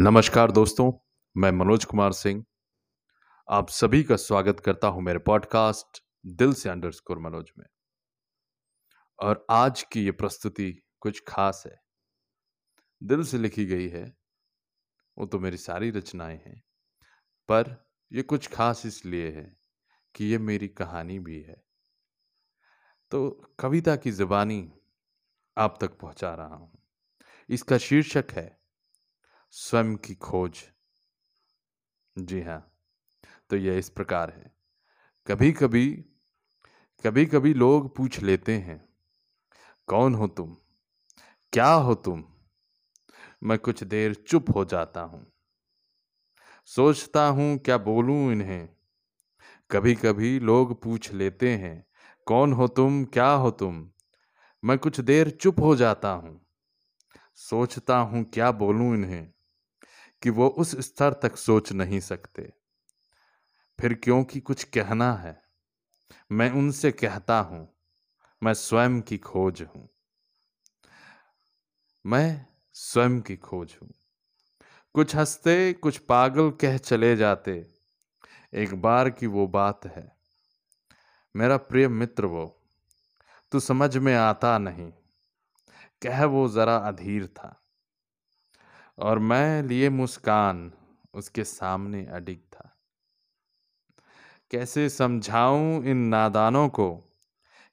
नमस्कार दोस्तों, मैं मनोज कुमार सिंह। आप सभी का स्वागत करता हूँ मेरे पॉडकास्ट दिल से अंडरस्कोर मनोज में। और आज की ये प्रस्तुति कुछ खास है। दिल से लिखी गई है, वो तो मेरी सारी रचनाएँ हैं, पर ये कुछ खास इसलिए है कि ये मेरी कहानी भी है। तो कविता की ज़बानी आप तक पहुँचा रहा हूँ। इसका शीर्षक है स्वयं की खोज। जी हाँ तो यह इस प्रकार है। कभी कभी कभी कभी लोग पूछ लेते हैं, कौन हो तुम? क्या हो तुम? मैं कुछ देर चुप हो जाता हूँ। सोचता हूँ क्या बोलूँ इन्हें। कभी कभी लोग पूछ लेते हैं, कौन हो तुम? क्या हो तुम? मैं कुछ देर चुप हो जाता हूँ। सोचता हूँ क्या बोलूँ इन्हें? कि वो उस स्तर तक सोच नहीं सकते। फिर क्योंकि कुछ कहना है? मैं उनसे कहता हूँ, मैं स्वयं की खोज हूँ। मैं स्वयं की खोज हूँ। कुछ हँसते, कुछ पागल कह चले जाते। एक बार की वो बात है। मेरा प्रिय मित्र वो, तू समझ में आता नहीं। कह वो जरा अधीर था। और मैं लिए मुस्कान उसके सामने अडिग था। कैसे समझाऊं इन नादानों को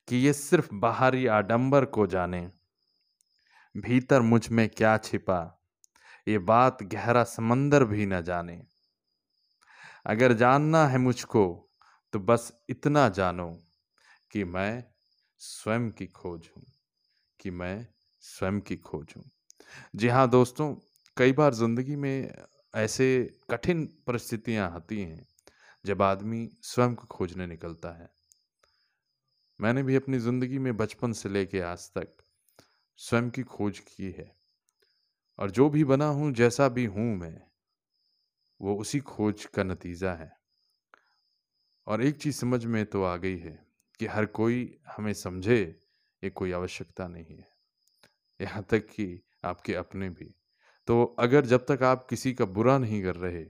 कि ये सिर्फ़ बाहरी आडंबर को जाने? भीतर मुझमें क्या छिपा? ये बात गहरा समंदर भी न जाने। अगर जानना है मुझको तो बस इतना जानो कि मैं स्वयं की खोज हूँ, कि मैं स्वयं की खोज हूँ। जी हाँ दोस्तों कई बार ज़िंदगी में ऐसे कठिन परिस्थितियाँ आती हैं, जब आदमी स्वयं को खोजने निकलता है। मैंने भी अपनी ज़िंदगी में बचपन से लेके आज तक स्वयं की खोज की है। और जो भी बना हूँ, जैसा भी हूँ मैं, वो उसी खोज का नतीजा है। और एक चीज़ समझ में तो आ गई है कि हर कोई हमें समझे, ये कोई आवश्यकता नहीं है। यहाँ तक कि आपके अपने भी। तो अगर जब तक आप किसी का बुरा नहीं कर रहे,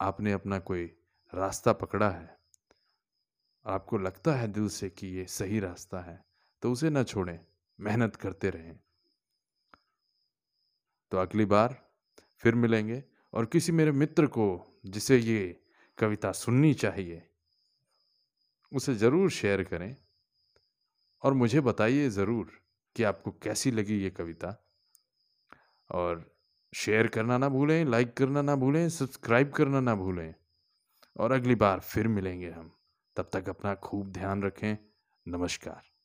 आपने अपना कोई रास्ता पकड़ा है, आपको लगता है दिल से कि ये सही रास्ता है तो उसे ना छोड़ें, मेहनत करते रहें। तो अगली बार फिर मिलेंगे और किसी मेरे मित्र को जिसे ये कविता सुननी चाहिए, उसे ज़रूर शेयर करें और मुझे बताइए ज़रूर कि आपको कैसी लगी ये कविता। और शेयर करना ना भूलें लाइक करना ना भूलें सब्सक्राइब करना ना भूलें। और अगली बार फिर मिलेंगे हम। तब तक अपना खूब ध्यान रखें। नमस्कार।